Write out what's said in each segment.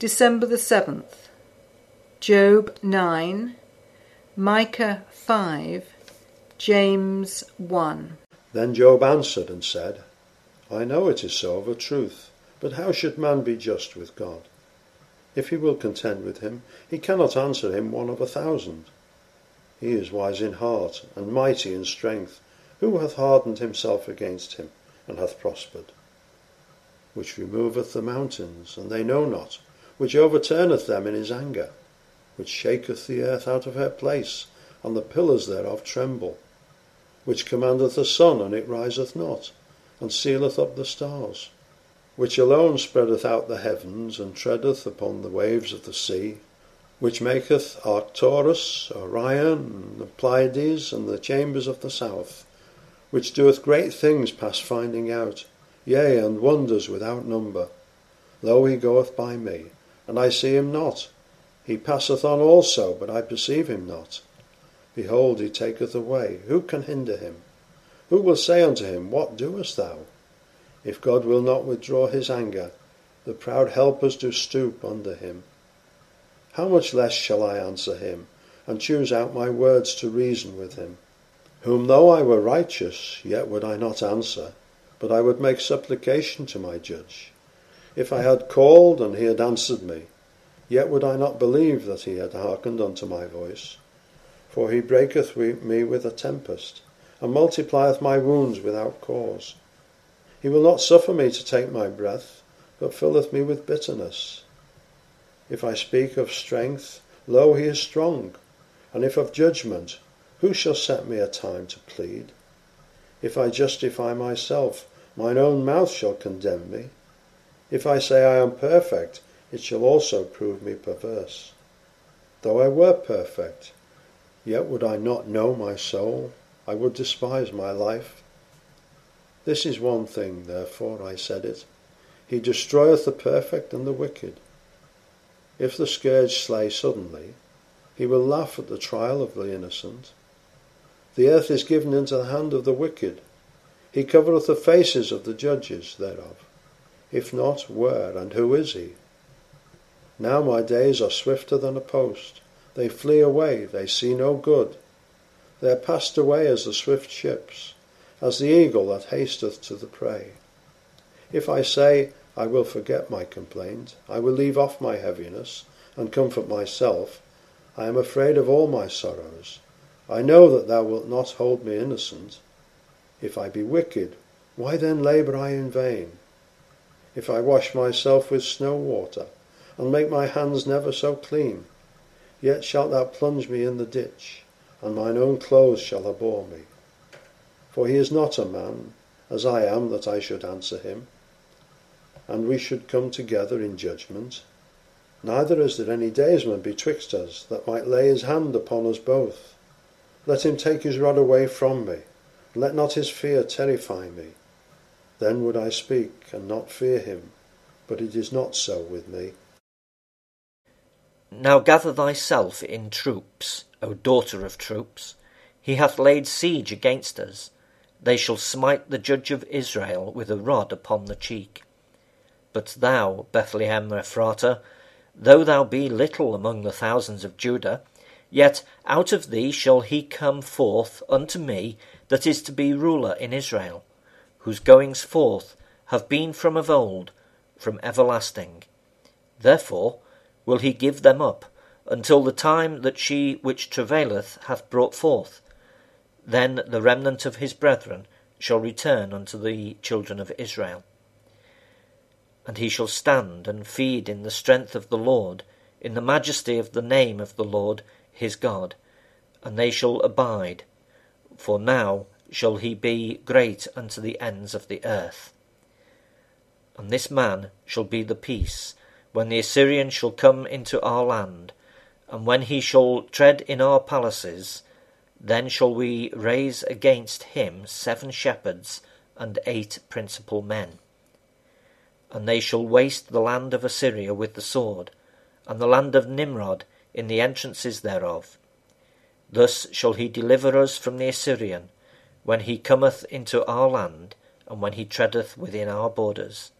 December the 7th, Job 9, Micah 5, James 1. Then Job answered and said, I know it is so of a truth, but how should man be just with God? If he will contend with him, he cannot answer him one of a thousand. He is wise in heart and mighty in strength. Who hath hardened himself against him, and hath prospered? Which removeth the mountains, and they know not, which overturneth them in his anger, which shaketh the earth out of her place, and the pillars thereof tremble, which commandeth the sun, and it riseth not, and sealeth up the stars, which alone spreadeth out the heavens, and treadeth upon the waves of the sea, which maketh Arcturus, Orion, the Pleiades, and the chambers of the south, which doeth great things past finding out, yea, and wonders without number. Lo, he goeth by me, and I see him not. He passeth on also, but I perceive him not. Behold, he taketh away. Who can hinder him? Who will say unto him, What doest thou? If God will not withdraw his anger, the proud helpers do stoop under him. How much less shall I answer him, and choose out my words to reason with him? Whom though I were righteous, yet would I not answer, but I would make supplication to my judge. If I had called, and he had answered me, yet would I not believe that he had hearkened unto my voice. For he breaketh me with a tempest, and multiplieth my wounds without cause. He will not suffer me to take my breath, but filleth me with bitterness. If I speak of strength, lo, he is strong. And if of judgment, who shall set me a time to plead? If I justify myself, mine own mouth shall condemn me. If I say I am perfect, it shall also prove me perverse. Though I were perfect, yet would I not know my soul, I would despise my life. This is one thing, therefore I said it He destroyeth the perfect and the wicked. If the scourge slay suddenly, he will laugh at the trial of the innocent. The earth is given into the hand of the wicked. He covereth the faces of the judges thereof. If not, where and who is he? Now my days are swifter than a post. They flee away, they see no good. They are passed away as the swift ships, as the eagle that hasteth to the prey. If I say, I will forget my complaint, I will leave off my heaviness, and comfort myself, I am afraid of all my sorrows. I know that thou wilt not hold me innocent. If I be wicked, why then labour I in vain? If I wash myself with snow water, and make my hands never so clean, yet shalt thou plunge me in the ditch, and mine own clothes shall abhor me. For he is not a man, as I am, that I should answer him, and we should come together in judgment. Neither is there any daysman betwixt us that might lay his hand upon us both. Let him take his rod away from me, let not his fear terrify me. Then would I speak and not fear him, but it is not so with me. Now gather thyself in troops, O daughter of troops. He hath laid siege against us. They shall smite the judge of Israel with a rod upon the cheek. But thou, Bethlehem Ephratah, though thou be little among the thousands of Judah, yet out of thee shall he come forth unto me that is to be ruler in Israel whose goings forth have been from of old, from everlasting. Therefore will he give them up until the time that she which travaileth hath brought forth. Then the remnant of his brethren shall return unto the children of Israel. And he shall stand and feed in the strength of the Lord, in the majesty of the name of the Lord his God, and they shall abide. For now shall he be great unto the ends of the earth. And this man shall be the peace, when the Assyrian shall come into our land, and when he shall tread in our palaces, then shall we raise against him seven shepherds and eight principal men. And they shall waste the land of Assyria with the sword, and the land of Nimrod in the entrances thereof. Thus shall he deliver us from the Assyrian, when he cometh into our land, and when he treadeth within our borders.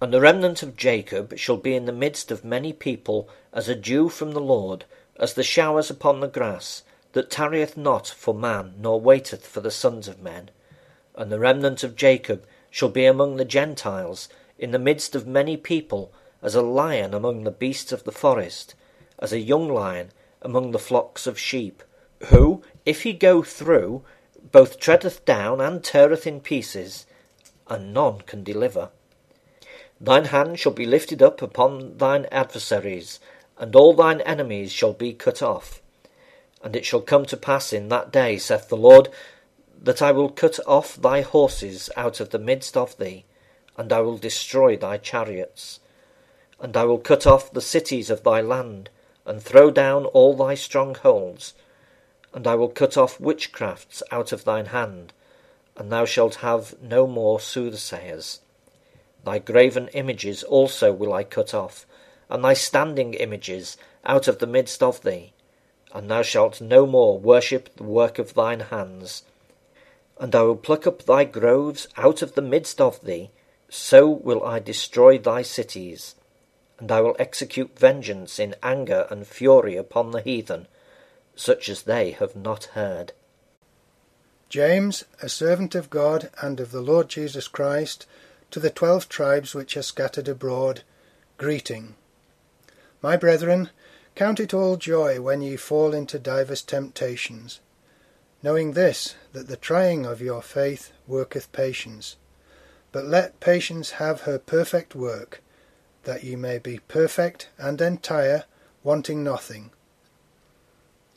And the remnant of Jacob shall be in the midst of many people as a dew from the Lord, as the showers upon the grass, that tarrieth not for man, nor waiteth for the sons of men. And the remnant of Jacob shall be among the Gentiles, in the midst of many people, as a lion among the beasts of the forest, as a young lion among the flocks of sheep, who, if he go through, both treadeth down and teareth in pieces, and none can deliver. Thine hand shall be lifted up upon thine adversaries, and all thine enemies shall be cut off. And it shall come to pass in that day, saith the Lord, that I will cut off thy horses out of the midst of thee, and I will destroy thy chariots. And I will cut off the cities of thy land, and throw down all thy strongholds. And I will cut off witchcrafts out of thine hand, and thou shalt have no more soothsayers. Thy graven images also will I cut off, and thy standing images out of the midst of thee, and thou shalt no more worship the work of thine hands. And I will pluck up thy groves out of the midst of thee, so will I destroy thy cities. And I will execute vengeance in anger and fury upon the heathen, such as they have not heard. James, a servant of God and of the Lord Jesus Christ, to the twelve tribes which are scattered abroad, greeting. My brethren, count it all joy when ye fall into divers temptations, knowing this, that the trying of your faith worketh patience. But let patience have her perfect work, that ye may be perfect and entire, wanting nothing.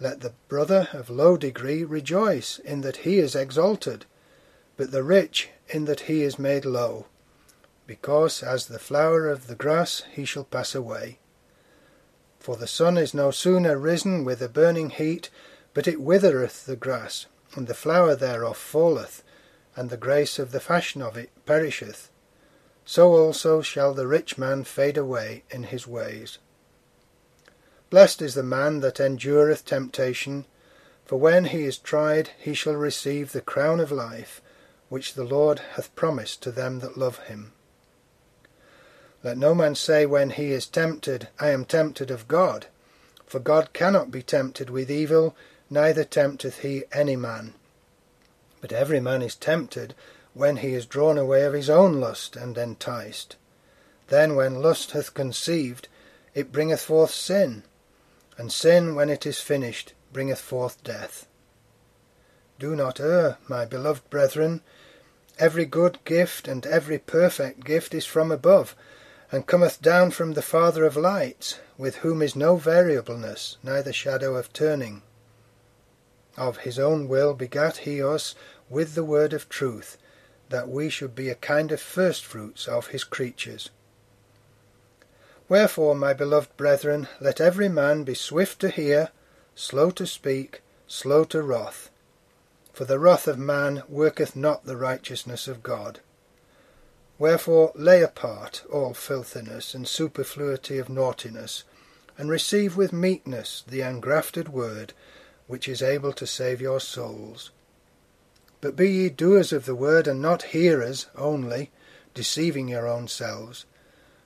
Let the brother of low degree rejoice in that he is exalted, but the rich in that he is made low, because as the flower of the grass he shall pass away. For the sun is no sooner risen with a burning heat, but it withereth the grass, and the flower thereof falleth, and the grace of the fashion of it perisheth. So also shall the rich man fade away in his ways. Blessed is the man that endureth temptation, for when he is tried he shall receive the crown of life, which the Lord hath promised to them that love him. Let no man say when he is tempted, I am tempted of God. For God cannot be tempted with evil, neither tempteth he any man. But every man is tempted when he is drawn away of his own lust and enticed. Then when lust hath conceived, it bringeth forth sin, and sin, when it is finished, bringeth forth death. Do not err, my beloved brethren. Every good gift and every perfect gift is from above, and cometh down from the Father of lights, with whom is no variableness, neither shadow of turning. Of his own will begat he us with the word of truth, that we should be a kind of firstfruits of his creatures. Wherefore, my beloved brethren, let every man be swift to hear, slow to speak, slow to wrath. For the wrath of man worketh not the righteousness of God. Wherefore lay apart all filthiness and superfluity of naughtiness, and receive with meekness the engrafted word, which is able to save your souls. But be ye doers of the word, and not hearers only, deceiving your own selves.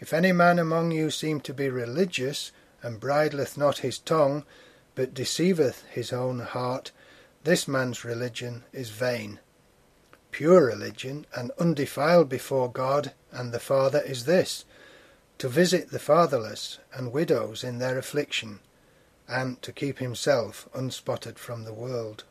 If any man among you seem to be religious, and bridleth not his tongue, but deceiveth his own heart, this man's religion is vain. Pure religion and undefiled before God and the Father is this to visit the fatherless and widows in their affliction, and to keep himself unspotted from the world.